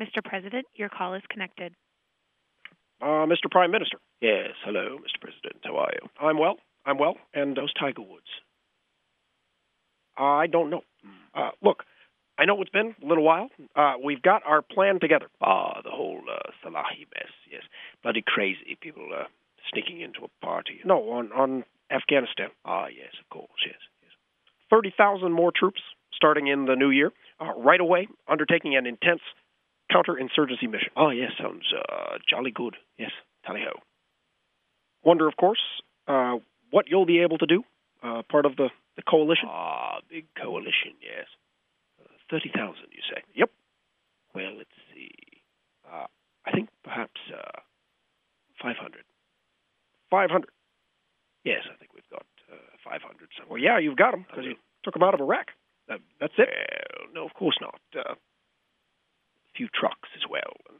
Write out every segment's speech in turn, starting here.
Mr. President, your call is connected. Uh, Mr. Prime Minister. Yes, hello, Mr. President. How are you? I'm well. I'm well. And those Tiger Woods? I don't know. Uh, look, I know it's been a little while. Uh, we've got our plan together. Ah, the whole uh, Salahi mess. Yes, bloody crazy people uh, sneaking into a party. No, on on Afghanistan. Ah, yes, of course, yes, yes. Thirty thousand more troops starting in the new year. Uh, right away, undertaking an intense counterinsurgency mission. Oh, yes, sounds uh, jolly good. Yes, tally ho. Wonder, of course, uh, what you'll be able to do. Uh, part of the, the coalition. Ah, big coalition, yes. Uh, 30,000, you say? Yep. Well, let's see. Uh, I think perhaps uh, 500. 500? Yes, I think we've got uh, 500 somewhere. Yeah, you've got them because you took them out of Iraq. that's it. Well, no, of course not. A few trucks as well, and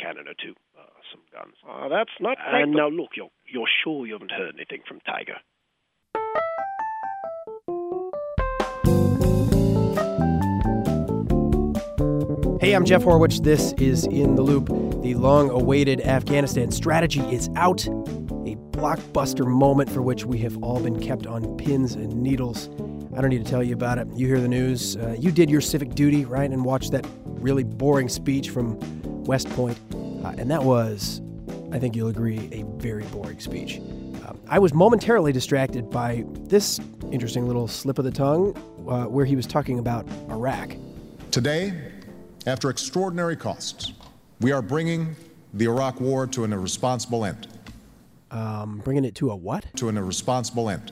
cannon or two, uh, some guns. Uh, that's not. And now look, you're you're sure you haven't heard anything from Tiger? Hey, I'm Jeff Horwich. This is In the Loop. The long awaited Afghanistan strategy is out. A blockbuster moment for which we have all been kept on pins and needles. I don't need to tell you about it. You hear the news. Uh, you did your civic duty, right? And watched that really boring speech from West Point. Uh, and that was, I think you'll agree, a very boring speech. Um, I was momentarily distracted by this interesting little slip of the tongue uh, where he was talking about Iraq. Today, after extraordinary costs, we are bringing the Iraq war to an irresponsible end. Um, bringing it to a what? To an irresponsible end.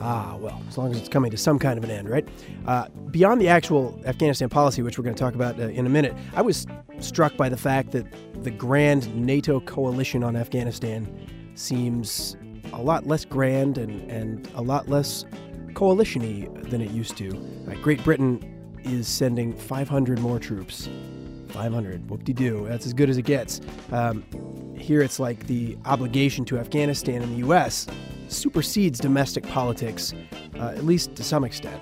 Ah, well, as long as it's coming to some kind of an end, right? Uh, beyond the actual Afghanistan policy, which we're going to talk about uh, in a minute, I was struck by the fact that the grand NATO coalition on Afghanistan seems a lot less grand and, and a lot less coalition y than it used to. Great Britain is sending 500 more troops. 500, whoop de doo. That's as good as it gets. Um, here it's like the obligation to Afghanistan and the U.S. supersedes domestic politics, uh, at least to some extent.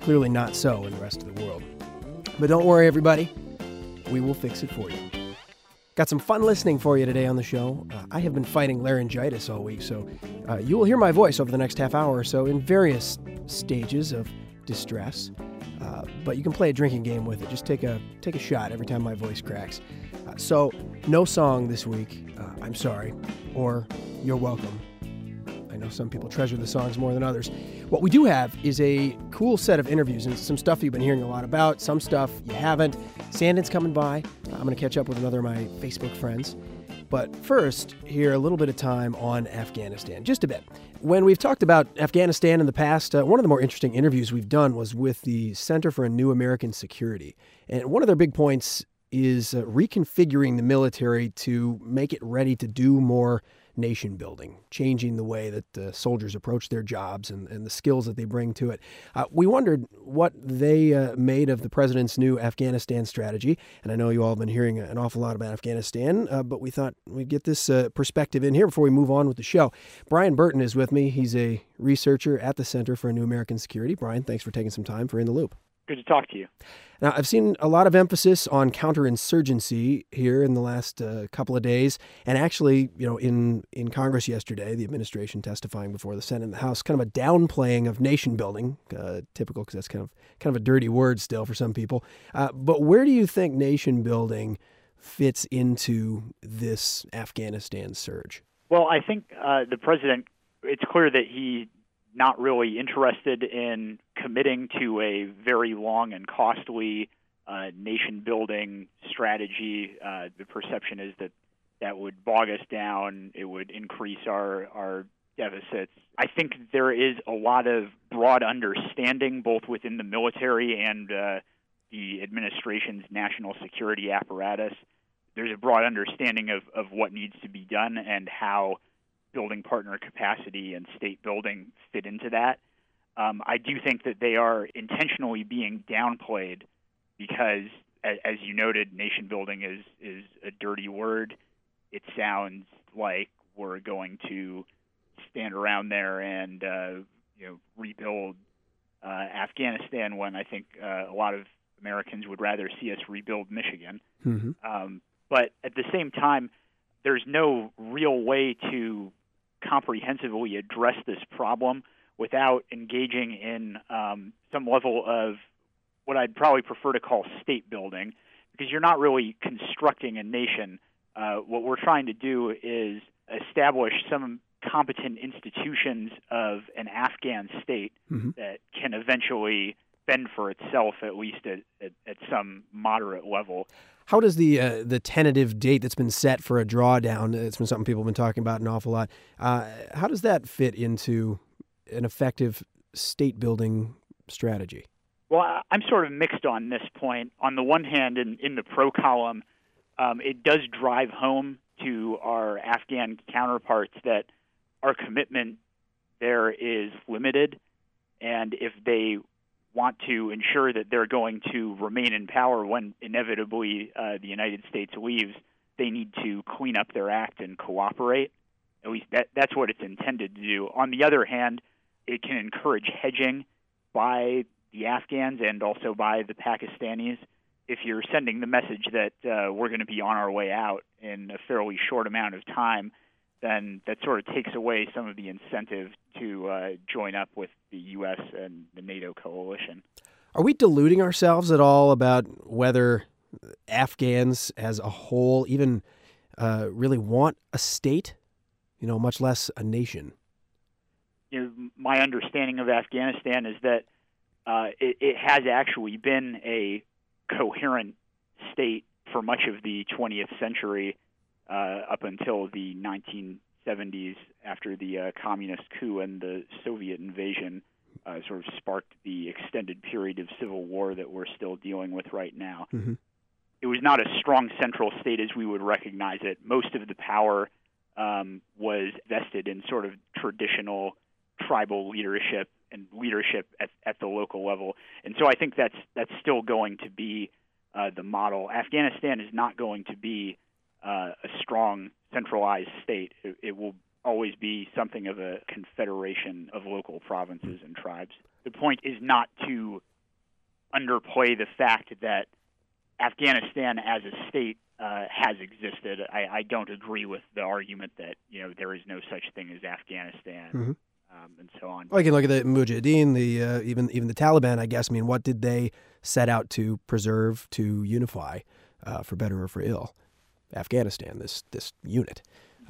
Clearly not so in the rest of the world. But don't worry, everybody. We will fix it for you. Got some fun listening for you today on the show. Uh, I have been fighting laryngitis all week, so uh, you will hear my voice over the next half hour or so in various stages of distress. Uh, but you can play a drinking game with it. Just take a take a shot every time my voice cracks. Uh, so no song this week. Uh, I'm sorry, or you're welcome. Know some people treasure the songs more than others. What we do have is a cool set of interviews and some stuff you've been hearing a lot about. Some stuff you haven't. Sanden's coming by. I'm going to catch up with another of my Facebook friends. But first, here a little bit of time on Afghanistan, just a bit. When we've talked about Afghanistan in the past, uh, one of the more interesting interviews we've done was with the Center for a New American Security. And one of their big points is uh, reconfiguring the military to make it ready to do more nation building, changing the way that the soldiers approach their jobs and, and the skills that they bring to it. Uh, we wondered what they uh, made of the president's new Afghanistan strategy. And I know you all have been hearing an awful lot about Afghanistan, uh, but we thought we'd get this uh, perspective in here before we move on with the show. Brian Burton is with me. He's a researcher at the Center for a New American Security. Brian, thanks for taking some time for In the Loop. Good to talk to you. Now, I've seen a lot of emphasis on counterinsurgency here in the last uh, couple of days, and actually, you know, in in Congress yesterday, the administration testifying before the Senate and the House, kind of a downplaying of nation building, uh, typical because that's kind of kind of a dirty word still for some people. Uh, but where do you think nation building fits into this Afghanistan surge? Well, I think uh, the president. It's clear that he not really interested in committing to a very long and costly uh, nation building strategy. Uh, the perception is that that would bog us down, it would increase our, our deficits. I think there is a lot of broad understanding, both within the military and uh, the administration's national security apparatus. There's a broad understanding of, of what needs to be done and how building partner capacity and state building fit into that. Um, I do think that they are intentionally being downplayed because, as, as you noted, nation building is is a dirty word. It sounds like we're going to stand around there and uh, you know rebuild uh, Afghanistan when I think uh, a lot of Americans would rather see us rebuild Michigan. Mm-hmm. Um, but at the same time, there's no real way to comprehensively address this problem without engaging in um, some level of what I'd probably prefer to call state building, because you're not really constructing a nation. Uh, what we're trying to do is establish some competent institutions of an Afghan state Mhm. that can eventually fend for itself, at least at, at, at some moderate level. How does the uh, the tentative date that's been set for a drawdown? It's been something people have been talking about an awful lot. Uh, how does that fit into an effective state building strategy? Well, I'm sort of mixed on this point. On the one hand, in, in the pro column, um, it does drive home to our Afghan counterparts that our commitment there is limited, and if they want to ensure that they're going to remain in power when inevitably uh, the United States leaves, they need to clean up their act and cooperate. At least that, that's what it's intended to do. On the other hand, it can encourage hedging by the Afghans and also by the Pakistanis. If you're sending the message that uh, we're going to be on our way out in a fairly short amount of time, then that sort of takes away some of the incentive to uh, join up with the U.S. and the NATO coalition. Are we deluding ourselves at all about whether Afghans as a whole even uh, really want a state? You know, much less a nation. You know, my understanding of Afghanistan is that uh, it, it has actually been a coherent state for much of the 20th century, uh, up until the 1970s, after the uh, communist coup and the Soviet invasion uh, sort of sparked the extended period of civil war that we're still dealing with right now. Mhm. It was not a strong central state as we would recognize it. Most of the power um, was vested in sort of traditional tribal leadership and leadership at, at the local level. And so I think that's that's still going to be uh, the model. Afghanistan is not going to be uh, a strong centralized state. It, it will always be something of a confederation of local provinces and tribes. The point is not to underplay the fact that Afghanistan as a state uh, has existed. I, I don't agree with the argument that you know there is no such thing as Afghanistan Mhm. um, and so on. Well, you can look at the Mujahideen, the uh, even even the Taliban. I guess. I mean, what did they set out to preserve, to unify, uh, for better or for ill? Afghanistan, this this unit.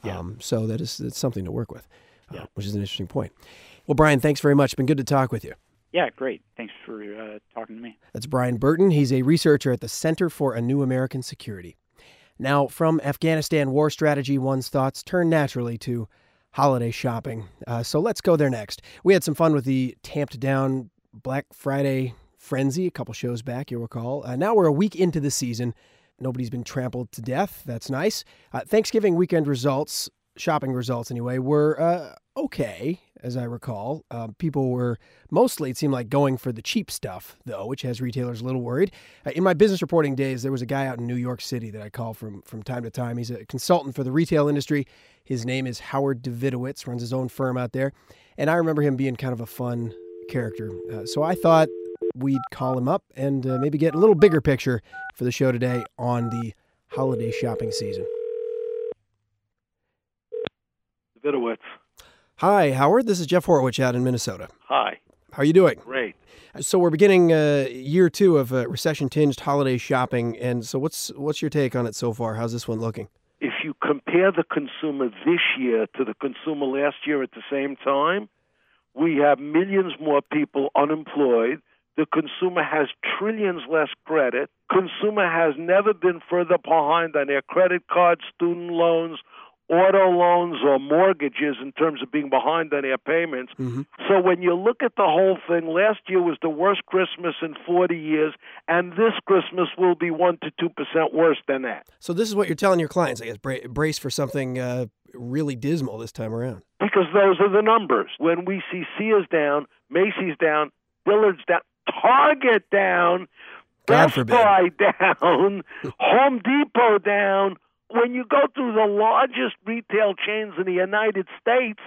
Yeah. Um, so that is it's something to work with, uh, Yeah. which is an interesting point. Well, Brian, thanks very much. Been good to talk with you. Yeah, great. Thanks for uh, talking to me. That's Brian Burton. He's a researcher at the Center for a New American Security. Now, from Afghanistan war strategy, one's thoughts turn naturally to holiday shopping. Uh, so let's go there next. We had some fun with the tamped down Black Friday frenzy a couple shows back, you'll recall. Uh, now we're a week into the season. Nobody's been trampled to death. That's nice. Uh, Thanksgiving weekend results, shopping results anyway, were uh, okay, as I recall. Uh, people were mostly, it seemed like, going for the cheap stuff, though, which has retailers a little worried. Uh, in my business reporting days, there was a guy out in New York City that I call from, from time to time. He's a consultant for the retail industry. His name is Howard Davidowitz, runs his own firm out there. And I remember him being kind of a fun character. Uh, so I thought we'd call him up and uh, maybe get a little bigger picture for the show today on the holiday shopping season. Vidowitz. Hi, Howard. This is Jeff Horwich out in Minnesota. Hi. How are you doing? Great. So we're beginning uh, year two of uh, recession-tinged holiday shopping, and so what's what's your take on it so far? How's this one looking? If you compare the consumer this year to the consumer last year at the same time, we have millions more people unemployed. The consumer has trillions less credit. Consumer has never been further behind on their credit cards, student loans, auto loans, or mortgages in terms of being behind on their payments. Mhm. So when you look at the whole thing, last year was the worst Christmas in 40 years, and this Christmas will be 1 to 2% worse than that. So this is what you're telling your clients, I guess. Bra- brace for something uh, really dismal this time around. because those are the numbers. When we see Sears down, Macy's down, Dillard's down, Target down, Best. Buy down, Home Depot down, when you go through the largest retail chains in the United States,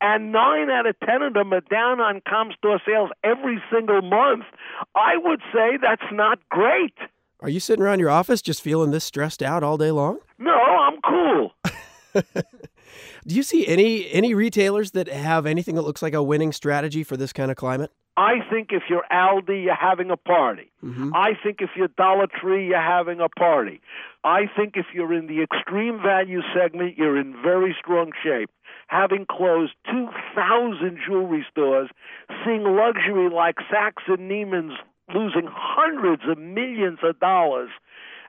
and nine out of ten of them are down on comp store sales every single month, I would say that's not great. Are you sitting around your office just feeling this stressed out all day long? No, I'm cool. Do you see any any retailers that have anything that looks like a winning strategy for this kind of climate? I think if you're Aldi, you're having a party. Mm-hmm. I think if you're Dollar Tree, you're having a party. I think if you're in the extreme value segment, you're in very strong shape. Having closed 2,000 jewelry stores, seeing luxury like Saks and Neiman's losing hundreds of millions of dollars,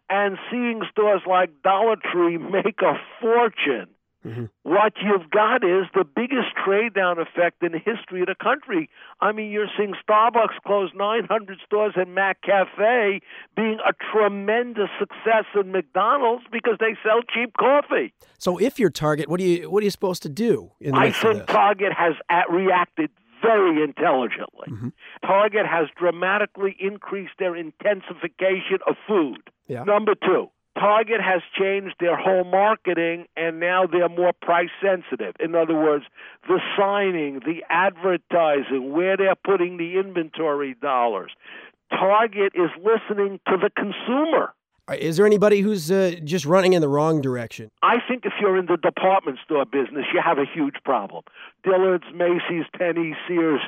and seeing stores like Dollar Tree make a fortune. Mm-hmm. What you've got is the biggest trade down effect in the history of the country. I mean, you're seeing Starbucks close 900 stores and McCafe being a tremendous success in McDonald's because they sell cheap coffee. So if you're Target, what do you what are you supposed to do in the I think? Target has at reacted very intelligently. Mhm. Target has dramatically increased their intensification of food. Yeah. Number two, Target has changed their whole marketing and now they're more price sensitive. In other words, the signing, the advertising, where they're putting the inventory dollars. Target is listening to the consumer. Is there anybody who's uh, just running in the wrong direction? I think if you're in the department store business, you have a huge problem. Dillard's, Macy's, Penney, Sears,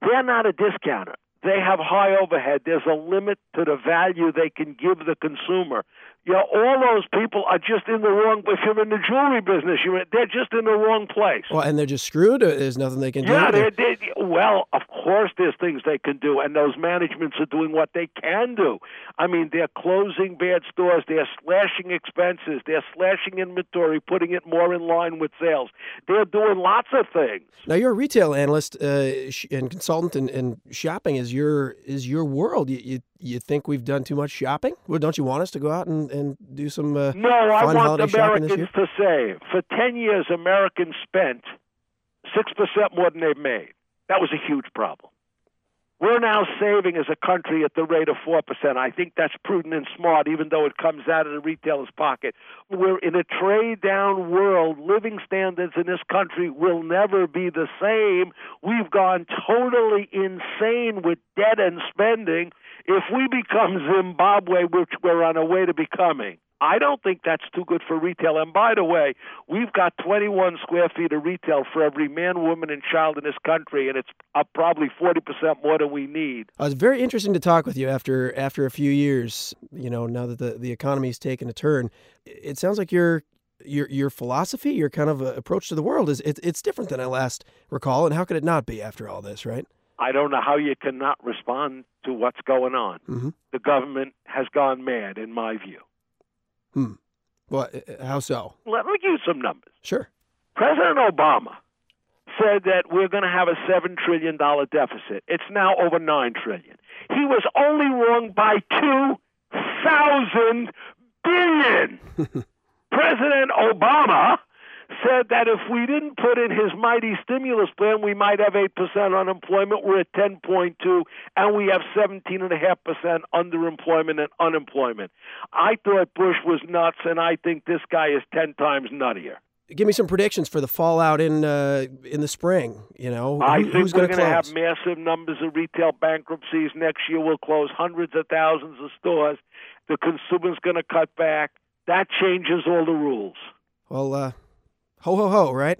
they're not a discounter. They have high overhead. There's a limit to the value they can give the consumer. You know, all those people are just in the wrong. If you're in the jewelry business, you're they're just in the wrong place. Well, and they're just screwed. There's nothing they can do. Yeah, They're- they they well, of course, there's things they can do, and those managements are doing what they can do. I mean, they're closing bad stores, they're slashing expenses, they're slashing inventory, putting it more in line with sales. They're doing lots of things. Now you're a retail analyst uh, and consultant, and, and shopping is your is your world. You, you you think we've done too much shopping? Well, don't you want us to go out and, and do some? Uh, No, I want Americans to save. For 10 years, Americans spent 6% more than they've made. That was a huge problem. We're now saving as a country at the rate of 4%. I think that's prudent and smart, even though it comes out of the retailer's pocket. We're in a trade down world. Living standards in this country will never be the same. We've gone totally insane with debt and spending. If we become Zimbabwe, which we're on our way to becoming, I don't think that's too good for retail. And by the way, we've got 21 square feet of retail for every man, woman, and child in this country, and it's up probably 40% more than we need. Uh, it's very interesting to talk with you after after a few years. You know, now that the the economy's taken a turn, it sounds like your your your philosophy, your kind of uh, approach to the world is it's it's different than I last recall. And how could it not be after all this, right? I don't know how you cannot respond to what's going on. Mm-hmm. The government has gone mad, in my view. Well, uh, how so? Let me give you some numbers. Sure. President Obama said that we're going to have a $7 trillion deficit. It's now over 9 trillion. He was only wrong by 2,000 billion. President Obama said that if we didn't put in his mighty stimulus plan, we might have 8% unemployment. We're at 10.2, and we have 17.5% underemployment and unemployment. I thought Bush was nuts, and I think this guy is 10 times nuttier. Give me some predictions for the fallout in uh, in the spring. You know, I Who- think who's we're going to have massive numbers of retail bankruptcies next year. We'll close hundreds of thousands of stores. The consumer's going to cut back. That changes all the rules. Well, uh, ho ho ho, right?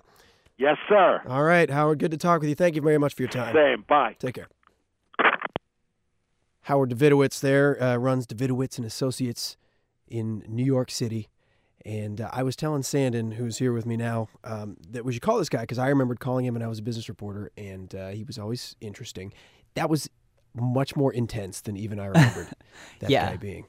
Yes, sir. All right, Howard. Good to talk with you. Thank you very much for your time. Same. Bye. Take care. Howard Davidowitz there uh, runs Davidowitz and Associates in New York City. And uh, I was telling Sanden, who's here with me now, um, that we should call this guy because I remembered calling him when I was a business reporter, and uh, he was always interesting. That was much more intense than even I remembered that Yeah. guy being.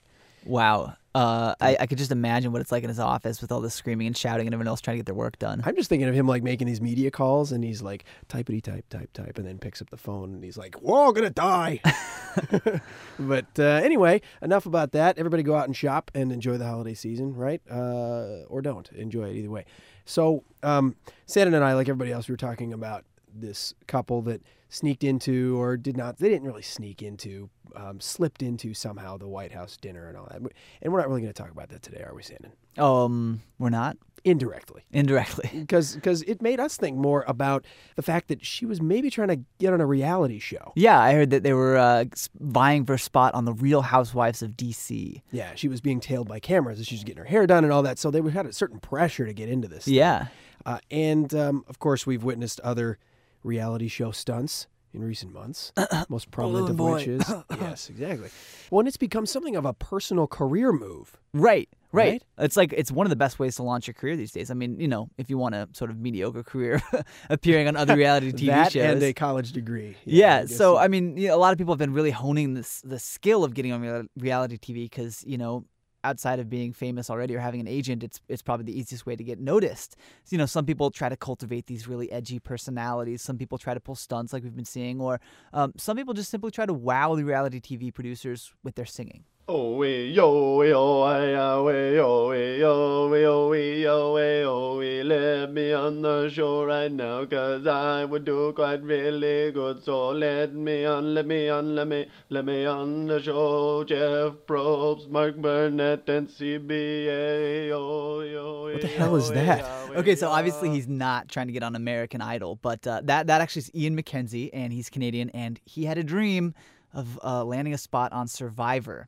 Wow. Uh, I, I could just imagine what it's like in his office with all this screaming and shouting and everyone else trying to get their work done. I'm just thinking of him like making these media calls, and he's like typity type type type, and then picks up the phone, and he's like, "We're all gonna die." but uh, anyway, enough about that. Everybody go out and shop and enjoy the holiday season, right? Uh, or don't enjoy it either way. So, um, Sanden and I, like everybody else, we were talking about this couple that sneaked into or did not. They didn't really sneak into, um, slipped into somehow the White House dinner and all that. And we're not really going to talk about that today, are we, Sanden? Um, we're not indirectly. Indirectly, because because it made us think more about the fact that she was maybe trying to get on a reality show. Yeah, I heard that they were uh, vying for a spot on the Real Housewives of D.C. Yeah, she was being tailed by cameras as she was getting her hair done and all that, so they had a certain pressure to get into this. Yeah, uh, and um, of course we've witnessed other reality show stunts in recent months. Most prominent of which is yes, exactly. Well, and it's become something of a personal career move. Right. Right. right. It's like it's one of the best ways to launch your career these days. I mean, you know, if you want a sort of mediocre career appearing on other reality TV that shows and a college degree. Yeah. yeah I so so. I mean, you know, a lot of people have been really honing this the skill of getting on reality TV because you know outside of being famous already or having an agent, it's it's probably the easiest way to get noticed. You know, some people try to cultivate these really edgy personalities. Some people try to pull stunts, like we've been seeing, or um, some people just simply try to wow the reality TV producers with their singing. Oh we yo we oh I we yo we yo we oh we yo we oh we let me on the show right now cause I would do quite really good so let me on let me on let me let me on the show Jeff Probst Mark Burnett and CBS oh yo What the hell is that? Okay, so obviously he's not trying to get on American Idol, but uh, that that actually is Ian McKenzie and he's Canadian and he had a dream of uh, landing a spot on Survivor.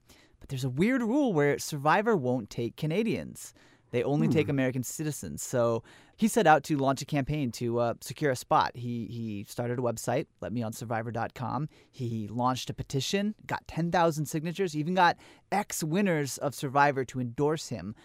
There's a weird rule where Survivor won't take Canadians. They only hmm. take American citizens. So he set out to launch a campaign to uh, secure a spot. He he started a website, letmeonsurvivor.com. He launched a petition, got 10,000 signatures, even got ex winners of Survivor to endorse him.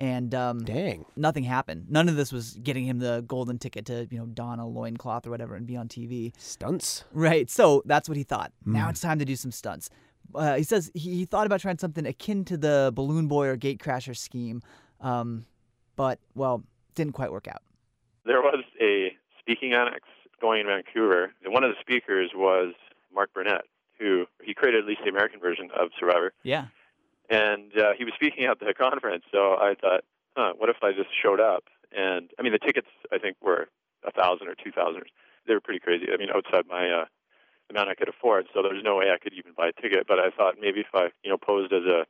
And um, dang, nothing happened. None of this was getting him the golden ticket to you know don a loincloth or whatever and be on TV. Stunts, right? So that's what he thought. Now hmm. it's time to do some stunts uh, he says he, he, thought about trying something akin to the balloon boy or gatecrasher scheme, um, but well, didn't quite work out. There was a speaking annex going in Vancouver, and one of the speakers was Mark Burnett, who he created at least the American version of Survivor. Yeah. And uh, he was speaking at the conference, so I thought, huh, what if I just showed up? And I mean, the tickets I think were a thousand or two thousand. They were pretty crazy. I mean, outside my uh, amount I could afford. So there's no way I could even buy a ticket. But I thought maybe if I, you know, posed as a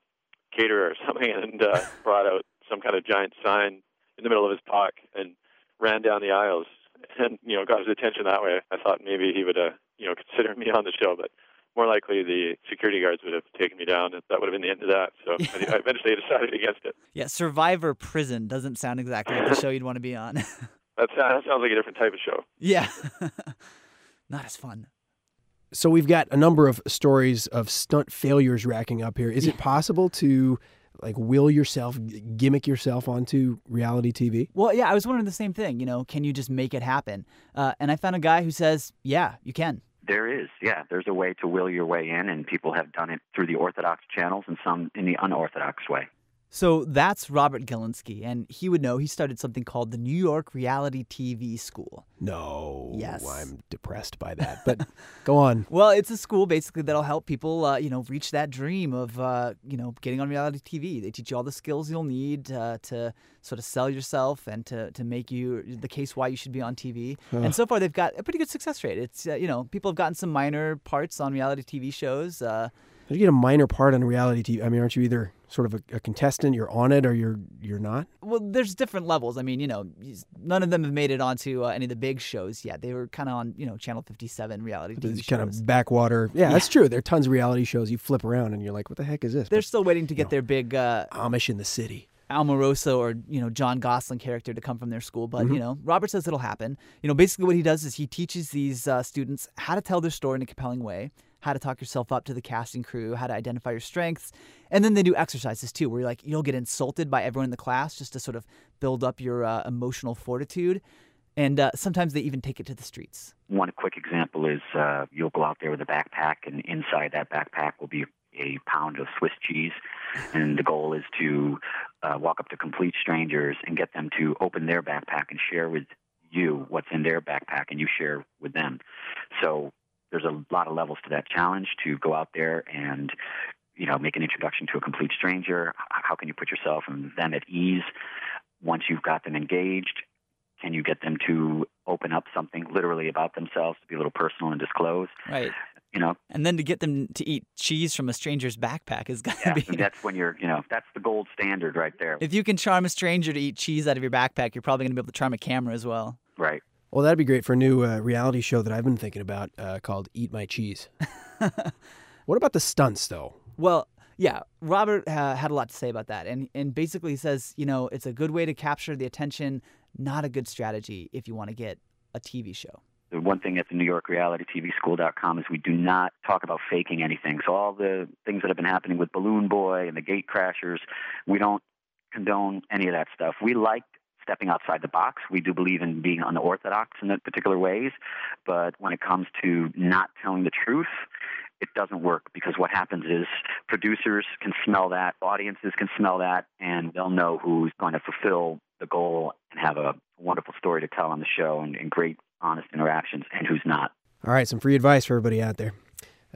caterer or something and uh, brought out some kind of giant sign in the middle of his talk and ran down the aisles and you know got his attention that way, I thought maybe he would, uh, you know, consider me on the show. But more likely the security guards would have taken me down, and that would have been the end of that. So I eventually decided against it. Yeah, Survivor Prison doesn't sound exactly like the show you'd want to be on. that sounds like a different type of show. Yeah, not as fun. So we've got a number of stories of stunt failures racking up here. Is it possible to like will yourself gimmick yourself onto reality TV? Well, yeah, I was wondering the same thing. You know, can you just make it happen? Uh, and I found a guy who says, yeah, you can. There is, yeah. There's a way to will your way in, and people have done it through the orthodox channels and some in the unorthodox way. So that's Robert Galinsky, and he would know he started something called the New York Reality TV School. No, yes, I'm depressed by that. But go on. Well, it's a school basically that'll help people, uh, you know, reach that dream of, uh, you know, getting on reality TV. They teach you all the skills you'll need uh, to sort of sell yourself and to, to make you the case why you should be on TV. and so far, they've got a pretty good success rate. It's uh, you know, people have gotten some minor parts on reality TV shows. You get a minor part on reality TV? I mean, aren't you either sort of a, a, contestant, you're on it, or you're you're not? Well, there's different levels. I mean, you know, none of them have made it onto uh, any of the big shows yet. They were kind of on, you know, Channel 57 reality TV shows. Kind of backwater. Yeah, yeah, that's true. There are tons of reality shows. You flip around and you're like, what the heck is this? They're but, still waiting to get know, their big uh, Amish in the city. Omarosa or you know Jon Gosselin character to come from their school, but mm-hmm. you know Robert says it'll happen. You know, basically what he does is he teaches these uh, students how to tell their story in a compelling way, how to talk yourself up to the casting crew, how to identify your strengths. And then they do exercises too, where you're like, you'll get insulted by everyone in the class just to sort of build up your uh, emotional fortitude. And uh, sometimes they even take it to the streets. One quick example is uh, you'll go out there with a backpack, and inside that backpack will be a pound of Swiss cheese. And the goal is to uh, walk up to complete strangers and get them to open their backpack and share with you what's in their backpack, and you share with them. So there's a lot of levels to that challenge to go out there and you know make an introduction to a complete stranger how can you put yourself and them at ease once you've got them engaged Can you get them to open up something literally about themselves to be a little personal and disclose? Right. You know, And then to get them to eat cheese from a stranger's backpack is gonna yeah, be. that's when you're, you know, that's the gold standard right there. If you can charm a stranger to eat cheese out of your backpack, you're probably gonna be able to charm a camera as well. Right. Well, that'd be great for a new uh, reality show that I've been thinking about uh, called Eat My Cheese. what about the stunts, though? Well, yeah, Robert uh, had a lot to say about that, and and basically he says, you know, it's a good way to capture the attention, not a good strategy if you want to get a TV show. The one thing at the New York Reality TV School.com is we do not talk about faking anything. So all the things that have been happening with Balloon Boy and the Gate Crashers, we don't condone any of that stuff. We like stepping outside the box. We do believe in being unorthodox in particular ways, but when it comes to not telling the truth, it doesn't work because what happens is producers can smell that, audiences can smell that, and they'll know who's going to fulfill the goal and have a wonderful story to tell on the show and, and great, honest interactions, and who's not. All right, some free advice for everybody out there.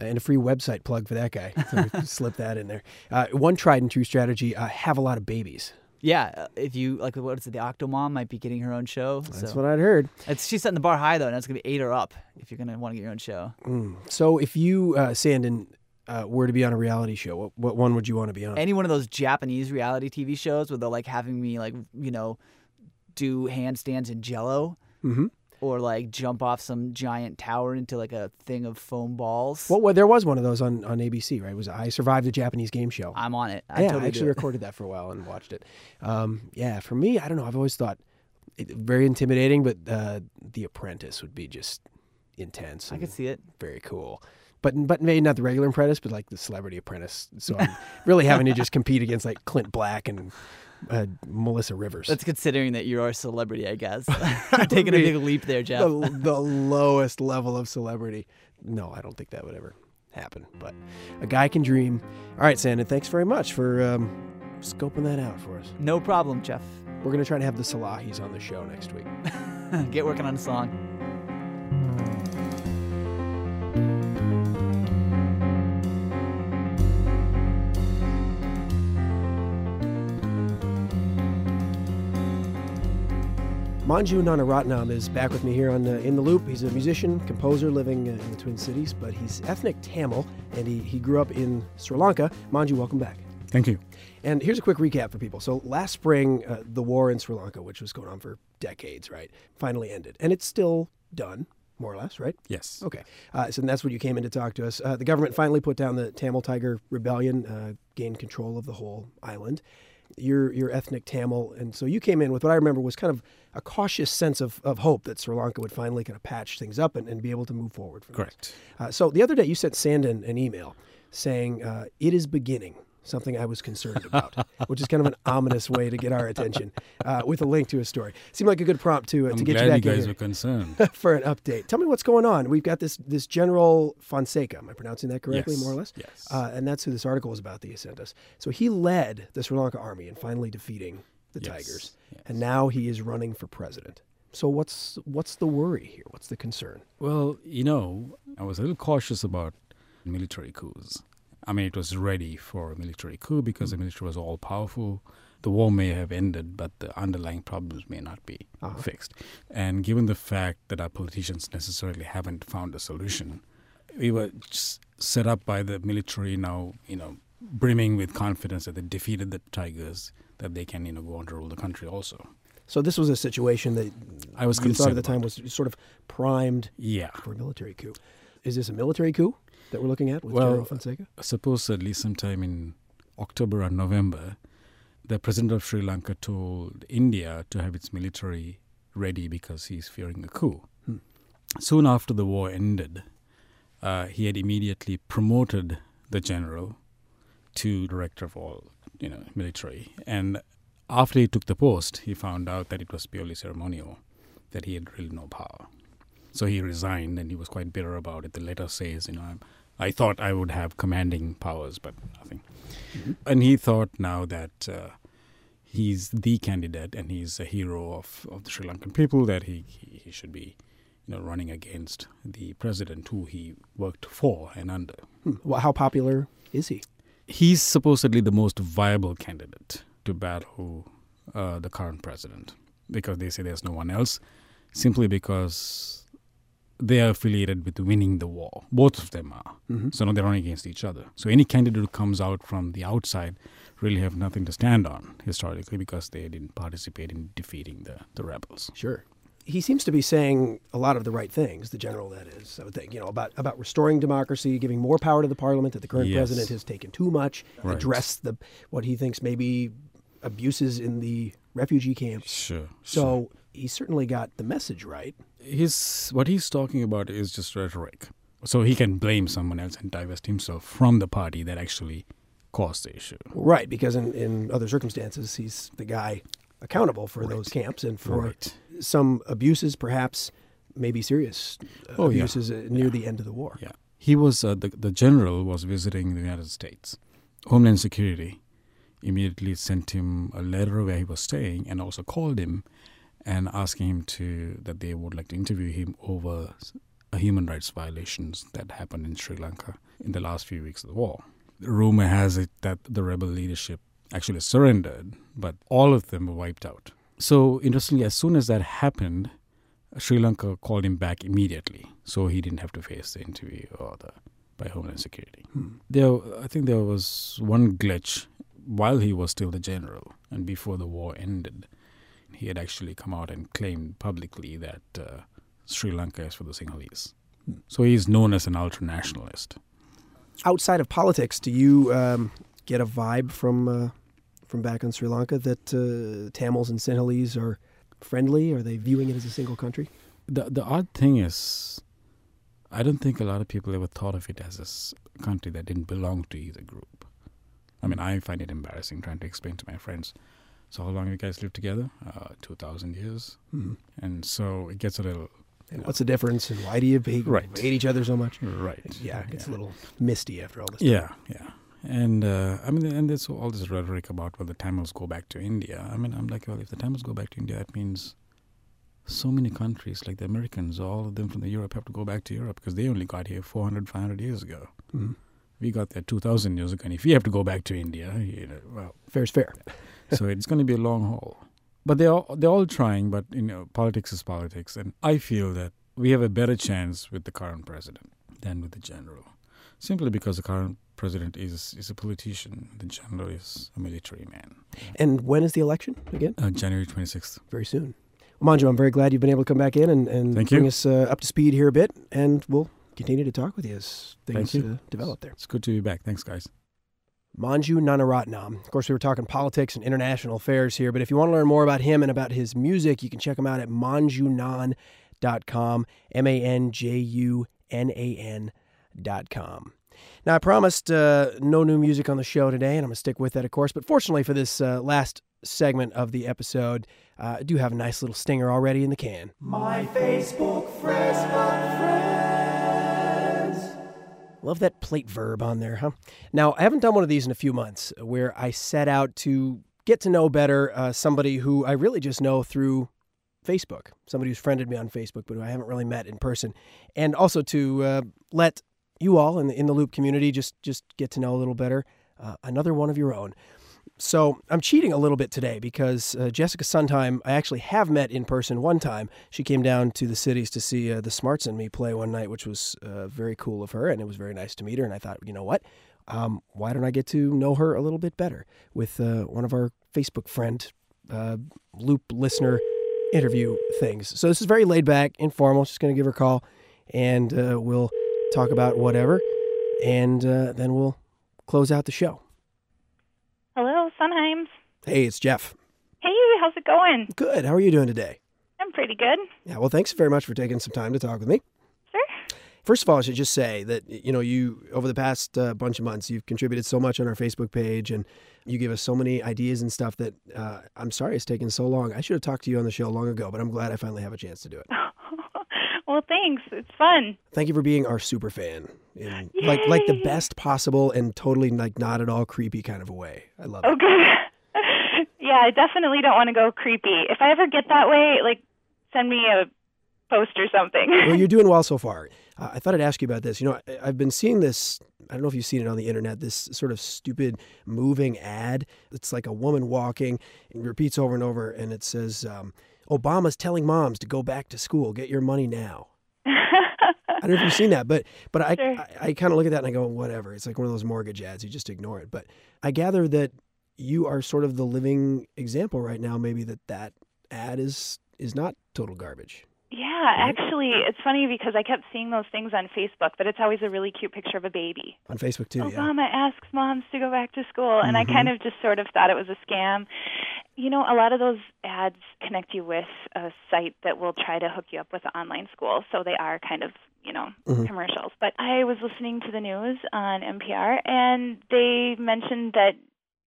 Uh, and a free website plug for that guy. So slip that in there. Uh, one tried and true strategy uh, have a lot of babies. Yeah, uh, if you like, what is it? The Octomom might be getting her own show. That's so. what I'd heard. It's, she's setting the bar high though, and it's gonna be eight or up if you're gonna want to get your own show. Mm. So if you, uh, Sanden, uh, were to be on a reality show, what, what one would you want to be on? Any one of those Japanese reality TV shows where they're like having me like you know do handstands in Jello, mm-hmm. Or like jump off some giant tower into like a thing of foam balls. Well, well, there was one of those on, on ABC, right? It was I survived a Japanese game show. I'm on it. I yeah, totally I actually recorded that for a while and watched it. Um, yeah, for me, I don't know. I've always thought it, very intimidating, but uh, The Apprentice would be just intense. I could see it. Very cool. But but maybe not the regular Apprentice, but like the Celebrity Apprentice. So I'm really having to just compete against like Clint Black and uh, Melissa Rivers. That's considering that you're a celebrity, I guess. You're taking a big leap there, Jeff. the, the lowest level of celebrity. No, I don't think that would ever happen. But a guy can dream. All right, Sanden, thanks very much for um, scoping that out for us. No problem, Jeff. We're going to try to have the Salahis on the show next week. Get working on a song. Manju Nanaratnam is back with me here on uh, In the Loop. He's a musician, composer living uh, in the Twin Cities, but he's ethnic Tamil and he, he grew up in Sri Lanka. Manju, welcome back. Thank you. And here's a quick recap for people. So last spring, uh, the war in Sri Lanka, which was going on for decades, right, finally ended. And it's still done, more or less, right? Yes. Okay. Uh, so that's what you came in to talk to us. Uh, the government finally put down the Tamil Tiger Rebellion, uh, gained control of the whole island. You're, you're ethnic Tamil, and so you came in with what I remember was kind of a cautious sense of, of hope that Sri Lanka would finally kind of patch things up and, and be able to move forward. From Correct. Uh, so the other day you sent Sanden an email saying, uh, It is beginning, something I was concerned about, which is kind of an ominous way to get our attention uh, with a link to a story. Seemed like a good prompt to, uh, to get you back you in guys here were concerned. for an update. Tell me what's going on. We've got this this General Fonseka. Am I pronouncing that correctly, Yes, more or less? yes. Uh, and that's who this article is about that you sent us. So he led the Sri Lanka army in finally defeating the Yes, Tigers, and now he is running for president. So what's what's the worry here? What's the concern? Well, you know, I was a little cautious about military coups. I mean, it was ready for a military coup because the military was all powerful. The war may have ended, but the underlying problems may not be Uh-huh. fixed. And given the fact that our politicians necessarily haven't found a solution, we were set up by the military now, you know, brimming with confidence that they defeated the Tigers, that they can, you know, go on to rule the country also. So this was a situation that I was you thought at the time was sort of primed Yeah. for a military coup. Is this a military coup that we're looking at with Well, General Fonseka? supposedly sometime in October or November, the president of Sri Lanka told India to have its military ready because he's fearing a coup. Hmm. Soon after the war ended, uh, he had immediately promoted the general to director of all, you know, military. And after he took the post, he found out that it was purely ceremonial, that he had really no power. So he resigned, and he was quite bitter about it. The letter says, you know, I'm, I thought I would have commanding powers, but nothing. And he thought now that uh, he's the candidate and he's a hero of, of the Sri Lankan people, that he, he, he should be, you know, running against the president who he worked for and under. Hmm. Well, how popular is he? He's supposedly the most viable candidate to battle uh, the current president. because they say there's no one else, simply because they are affiliated with winning the war. Both of them are. Mhm. So now they're running against each other. So any candidate who comes out from the outside really have nothing to stand on historically because they didn't participate in defeating the, the rebels. Sure. He seems to be saying a lot of the right things, the general that is, I would think, you know, about, about restoring democracy, giving more power to the parliament that the current Yes. president has taken too much, Right. address the what he thinks may be abuses in the refugee camps. Sure. So he certainly got the message right. his what he's talking about is just rhetoric. So he can blame someone else and divest himself from the party that actually caused the issue. Right, because in, in other circumstances, he's the guy accountable for those camps and for Right. Some abuses, perhaps maybe serious Oh, abuses uh near the end of the war. Yeah. He was uh, the the general was visiting the United States. Homeland Security immediately sent him a letter where he was staying and also called him and asking him to that they would like to interview him over human rights violations that happened in Sri Lanka in the last few weeks of the war. Rumor has it that the rebel leadership actually surrendered, but all of them were wiped out. So interestingly, as soon as that happened, Sri Lanka called him back immediately, so he didn't have to face the interview or the by Homeland Security. There, I think there was one glitch while he was still the general and before the war ended. He had actually come out and claimed publicly that uh, Sri Lanka is for the Sinhalese. So he is known as an ultra nationalist. Outside of politics, do you um, get a vibe from uh, from back in Sri Lanka that uh, Tamils and Sinhalese are friendly? Are they viewing it as a single country? The the odd thing is, I don't think a lot of people ever thought of it as a country that didn't belong to either group. I mean, I find it embarrassing trying to explain to my friends. So how long have you guys lived together? Uh, Two thousand years, Mhm. and so it gets a little. And what's the difference, and why do you hate, Right. hate each other so much? Right. Yeah, it's a little misty after all this. Yeah, yeah. And uh, I mean, and there's all this rhetoric about well, the Tamils go back to India. I mean, I'm like, well, if the Tamils go back to India, that means so many countries, like the Americans, all of them from the Europe, have to go back to Europe because they only got here 400, 500 years ago. Mhm. We got there 2,000 years ago, and if we have to go back to India, you know, well, Fair's fair. so it's going to be a long haul. But they're all, they're all trying. But you know, politics is politics, and I feel that we have a better chance with the current president than with the general, simply because the current president is is a politician. The general is a military man. And when is the election again? Uh, January twenty sixth. Very soon. Well, Manju, I'm very glad you've been able to come back in and, and Thank bring you. us uh, up to speed here a bit, and we'll continue to talk with you as things you. uh, develop there. It's good to be back. Thanks, guys. Manju Nanaratnam. Of course, we were talking politics and international affairs here, but if you want to learn more about him and about his music, you can check him out at manjunan.com, M A N J U N A N.com. Now, I promised uh, no new music on the show today, and I'm going to stick with that, of course. But fortunately for this uh, last segment of the episode, uh, I do have a nice little stinger already in the can. My Facebook friends, friends. Love that plate verb on there, huh? Now, I haven't done one of these in a few months where I set out to get to know better uh, somebody who I really just know through Facebook, somebody who's friended me on Facebook, but who I haven't really met in person, and also to uh, let you all in the, in the Loop community just just get to know a little better uh, another one of your own. So I'm cheating a little bit today because uh, Jessica Suntime I actually have met in person one time. She came down to the cities to see uh, the Smarts and me play one night, which was uh, very cool of her, and it was very nice to meet her. And I thought, you know what? Um, why don't I get to know her a little bit better with uh, one of our Facebook friend uh, Loop listener interview things? So this is very laid back, informal. Just going to give her a call, and we'll talk about whatever, and uh, then we'll close out the show. Hello, Sunheims. Hey, it's Jeff. Hey, how's it going? Good. How are you doing today? I'm pretty good. Yeah, well, thanks very much for taking some time to talk with me. Sure. First of all, I should just say that you know you over the past uh, bunch of months you've contributed so much on our Facebook page, and you give us so many ideas and stuff that uh, I'm sorry it's taken so long. I should have talked to you on the show long ago, but I'm glad I finally have a chance to do it. Well, thanks. It's fun. Thank you for being our super fan in like like the best possible and totally like not at all creepy kind of a way. I love it. Oh, good. yeah, I definitely don't want to go creepy. If I ever get that way, like, send me a post or something. well, you're doing well so far. Uh, I thought I'd ask you about this. You know, I, I've been seeing this. I don't know if you've seen it on the internet. This sort of stupid moving ad. It's like a woman walking, and repeats over and over, and it says, um, Obama's telling moms to go back to school. Get your money now. I don't know if you've seen that, but but I Sure. I, I kind of look at that and I go, whatever. It's like one of those mortgage ads. You just ignore it. But I gather that you are sort of the living example right now. Maybe that that ad is is not total garbage. Yeah, actually, it's funny because I kept seeing those things on Facebook, but it's always a really cute picture of a baby. On Facebook too, yeah. Obama asks moms to go back to school, and Mhm. I kind of just sort of thought it was a scam. You know, a lot of those ads connect you with a site that will try to hook you up with an online school, so they are kind of, you know, Mhm. commercials. But I was listening to the news on NPR, and they mentioned that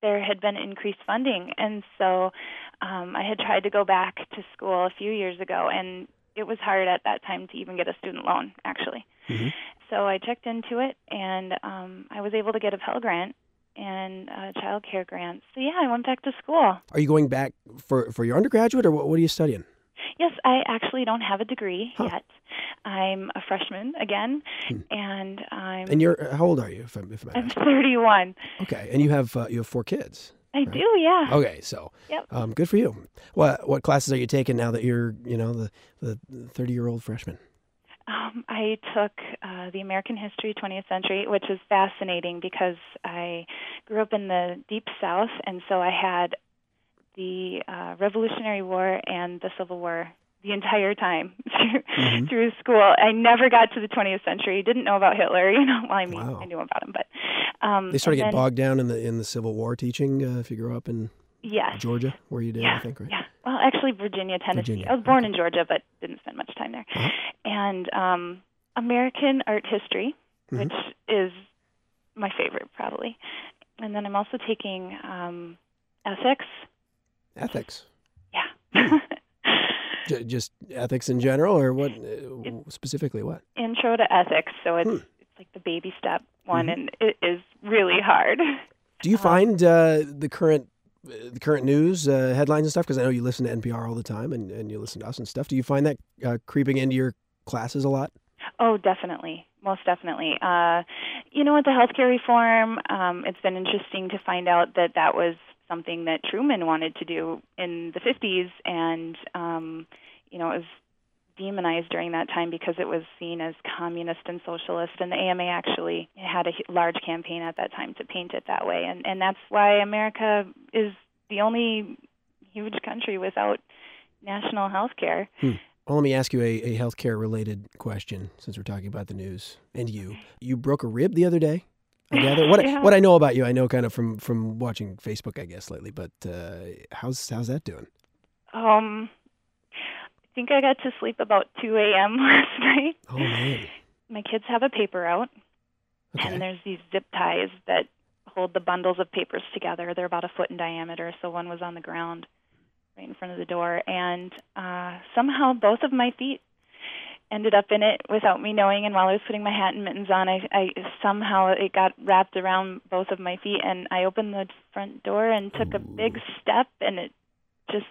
there had been increased funding, and so um, I had tried to go back to school a few years ago, and it was hard at that time to even get a student loan, actually. So I checked into it, and um, I was able to get a Pell Grant and a child care grant. So yeah, I went back to school. Are you going back for for your undergraduate or what, what are you studying? Yes, I actually don't have a degree yet. I'm a freshman again, and I'm And you're how old are you? If I'm, if I'm I'm 31. okay, and you have uh, you have four kids. I do, yeah. Okay, so Yep. um, good for you. What what classes are you taking now that you're you know the the thirty year old freshman? Um, I took uh, the American History 20th Century, which is fascinating because I grew up in the Deep South, and so I had the uh, Revolutionary War and the Civil War the entire time through, Mm-hmm. through school. I never got to the 20th century. Didn't know about Hitler. You know, well, I mean, I knew about him, but um, They sort of get then- bogged down in the in the Civil War teaching uh, if you grew up in Yes. Georgia, where you did, yeah, I think, right? Yeah. Well, actually, Virginia, Tennessee. Virginia, I was born in Georgia, but didn't spend much time there. Uh-huh. And um, American art history, Mhm. which is my favorite, probably. And then I'm also taking um, ethics. Ethics. Yeah. Just ethics in general, or what uh, specifically? What? Intro to ethics. So it's it's like the baby step one, Mhm. and it is really hard. Do you find uh, the current uh, the current news uh, headlines and stuff? Because I know you listen to NPR all the time, and, and you listen to us and stuff. Do you find that uh, creeping into your classes a lot? Oh, definitely. Most definitely. Uh, you know, with the healthcare reform, um, it's been interesting to find out that that was something that Truman wanted to do in the 50s, and, um, you know, it was demonized during that time because it was seen as communist and socialist, and the AMA actually had a large campaign at that time to paint it that way, and, and that's why America is the only huge country without national health care. Hmm. Well, let me ask you a, a healthcare related question since we're talking about the news and you. You broke a rib the other day. I gather. What Yeah. what I know about you, I know kind of from from watching Facebook, I guess lately. But uh, how's how's that doing? Um, I think I got to sleep about 2 a.m. last night. Oh man. My kids have a paper out, and there's these zip ties that hold the bundles of papers together. They're about a foot in diameter, so one was on the ground right in front of the door, and uh, somehow both of my feet ended up in it without me knowing. And while I was putting my hat and mittens on, I, I somehow it got wrapped around both of my feet, and I opened the front door and took a big step, and it just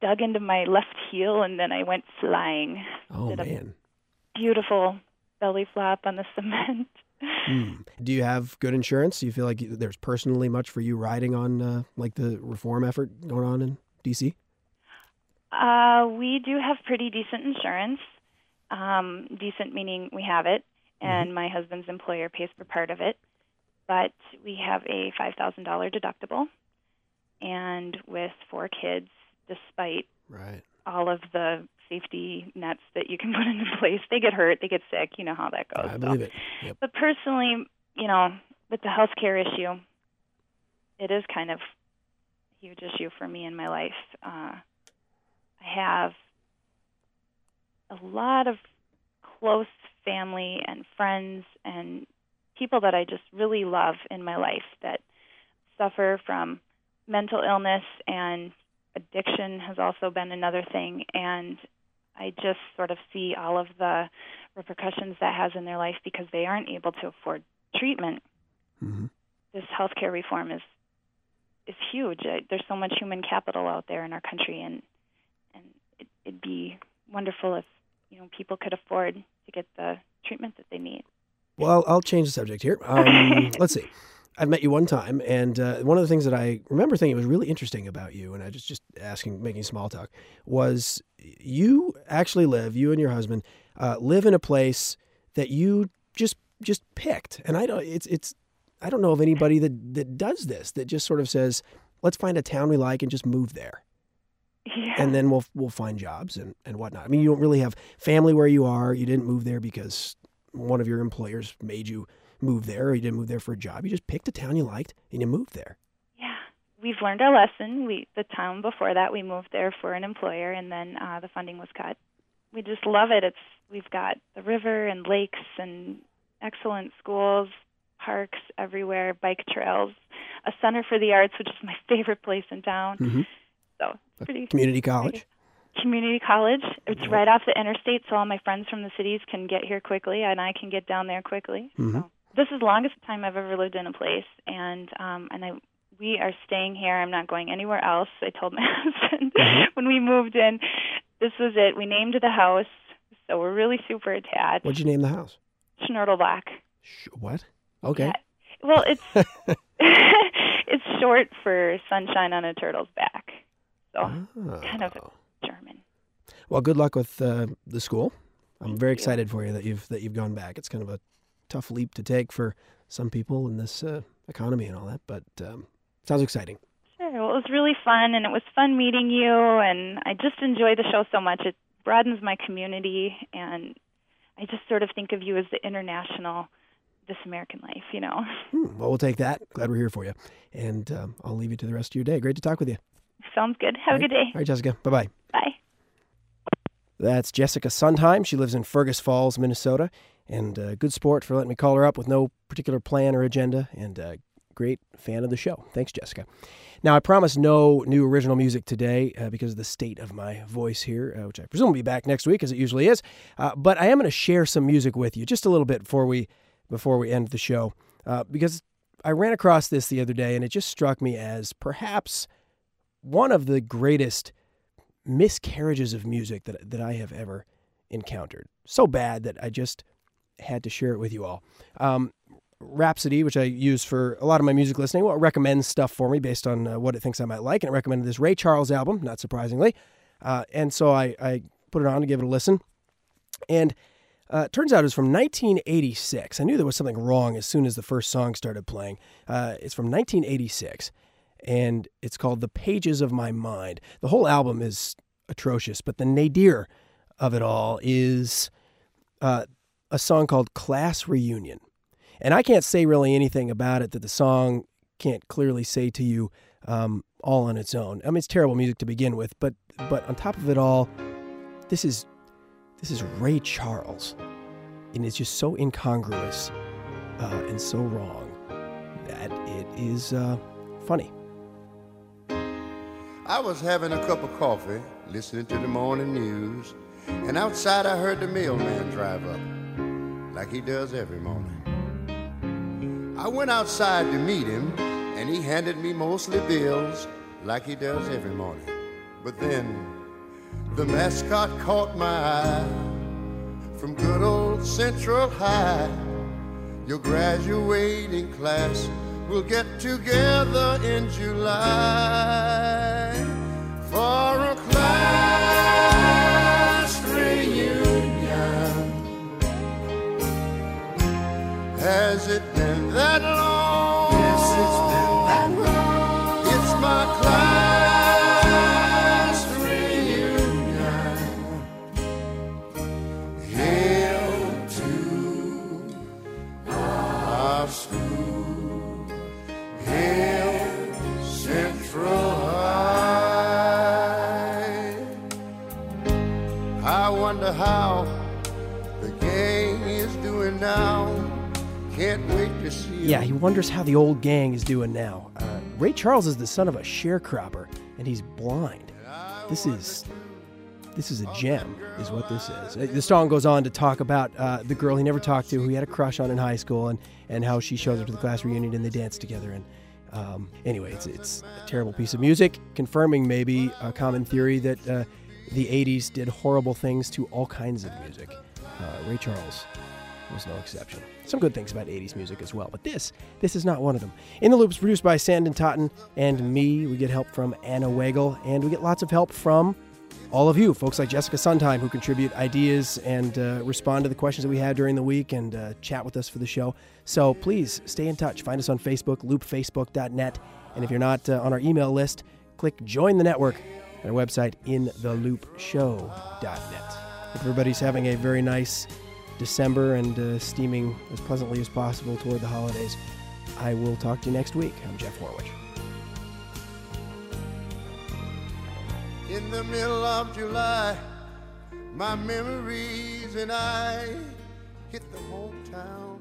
dug into my left heel, and then I went flying. Oh Did man. beautiful belly flop on the cement. Hmm. Do you have good insurance? Do you feel like there's personally much for you riding on uh, like the reform effort going on in DC? Uh, we do have pretty decent insurance. Um, decent meaning we have it, and my husband's employer pays for part of it. But we have a five thousand dollar deductible, and with four kids, despite Right. all of the safety nets that you can put into place, they get hurt, they get sick. You know how that goes. I so. believe it. Yep. But personally, you know, with the healthcare issue, it is kind of a huge issue for me in my life. Uh, I have a lot of close family and friends and people that I just really love in my life that suffer from mental illness and addiction has also been another thing and I just sort of see all of the repercussions that has in their life because they aren't able to afford treatment. Mm-hmm. This healthcare reform is is huge. There's so much human capital out there in our country, and and it, it'd be wonderful if you know people could afford to get the treatment that they need. Well, I'll, I'll change the subject here. Um, let's see. I've met you one time, and uh, one of the things that I remember thinking was really interesting about you, and I just just asking, making small talk, was you actually live, you and your husband uh, live in a place that you just just picked, and I don't, it's it's, I don't know of anybody that that does this that just sort of says, let's find a town we like and just move there. Yeah. And then we'll we'll find jobs and, and whatnot. I mean, you don't really have family where you are. You didn't move there because one of your employers made you move there, or you didn't move there for a job. You just picked a town you liked and you moved there. Yeah, we've learned our lesson. We the town before that we moved there for an employer, and then uh, the funding was cut. We just love it. It's we've got the river and lakes and excellent schools, parks everywhere, bike trails, a center for the arts, which is my favorite place in town. Mm-hmm. So it's pretty Community college. community college. It's right off the interstate, so all my friends from the cities can get here quickly, and I can get down there quickly. Mhm. So this is the longest time I've ever lived in a place, and um, and I we are staying here. I'm not going anywhere else. I told my husband when we moved in, this was it. We named the house, so we're really super attached. What'd you name the house? Schnurtelbach. Sh- What? Okay. Well, it's it's short for sunshine on a turtle's back, so Oh. kind of German. Well, good luck with uh, the school. I'm very excited for you that you've that you've gone back. It's kind of a tough leap to take for some people in this uh, economy and all that, but um, sounds exciting. Sure. Well, it was really fun, and it was fun meeting you. And I just enjoy the show so much. It broadens my community, and I just sort of think of you as the international This American Life. You know. Hmm, well, we'll take that. Glad we're here for you, and um, I'll leave you to the rest of your day. Great to talk with you. Sounds good. Have a good day. All right, Jessica. Bye bye. Bye. That's Jessica Sondheim. She lives in Fergus Falls, Minnesota, and uh, good sport for letting me call her up with no particular plan or agenda, and uh, great fan of the show. Thanks, Jessica. Now, I promise no new original music today uh, because of the state of my voice here, uh, which I presume will be back next week, as it usually is. Uh, but I am going to share some music with you just a little bit before we before we end the show, uh, because I ran across this the other day, and it just struck me as perhaps one of the greatest miscarriages of music that that I have ever encountered. So bad that I just had to share it with you all. Um, Rhapsody, which I use for a lot of my music listening, well, it recommends stuff for me based on uh, what it thinks I might like, and it recommended this Ray Charles album, not surprisingly. Uh, and so I, I put it on to give it a listen. And uh, turns out it was from 1986. I knew there was something wrong as soon as the first song started playing. Uh, it's from 1986, and it's called The Pages of My Mind. The whole album is atrocious, but the nadir of it all is uh, a song called Class Reunion. And I can't say really anything about it that the song can't clearly say to you um, all on its own. I mean, it's terrible music to begin with, but but on top of it all, this is this is Ray Charles, and it's just so incongruous uh, and so wrong that it is uh, funny. I was having a cup of coffee, listening to the morning news, and outside I heard the mailman drive up, like he does every morning. I went outside to meet him, and he handed me mostly bills, like he does every morning. But then the mascot caught my eye from good old Central High. Your graduating class will get together in July for a class reunion. Has it been that long? Can't wait to see Yeah, he wonders how the old gang is doing now. Uh, Ray Charles is the son of a sharecropper, and he's blind. This is this is a gem, is what this is. The song goes on to talk about uh, the girl he never talked to, who he had a crush on in high school, and and how she shows up to the class reunion and they dance together. And um, anyway, it's it's a terrible piece of music, confirming maybe a common theory that uh, the '80s did horrible things to all kinds of music. Uh, Ray Charles, was no exception. Some good things about 80s music as well, but this, this is not one of them. In the Loop is produced by Sanden Totten and me. We get help from Anna Wagle, and we get lots of help from all of you, folks like Jessica Suntime, who contribute ideas and uh, respond to the questions that we had during the week and uh, chat with us for the show. So please stay in touch. Find us on Facebook, loopfacebook.net. And if you're not uh, on our email list, click Join the Network at our website, intheloopshow.net. Everybody's having a very nice December and uh, steaming as pleasantly as possible toward the holidays. I will talk to you next week. I'm Jeff Horwich. In the middle of July, my memories and I hit the hometown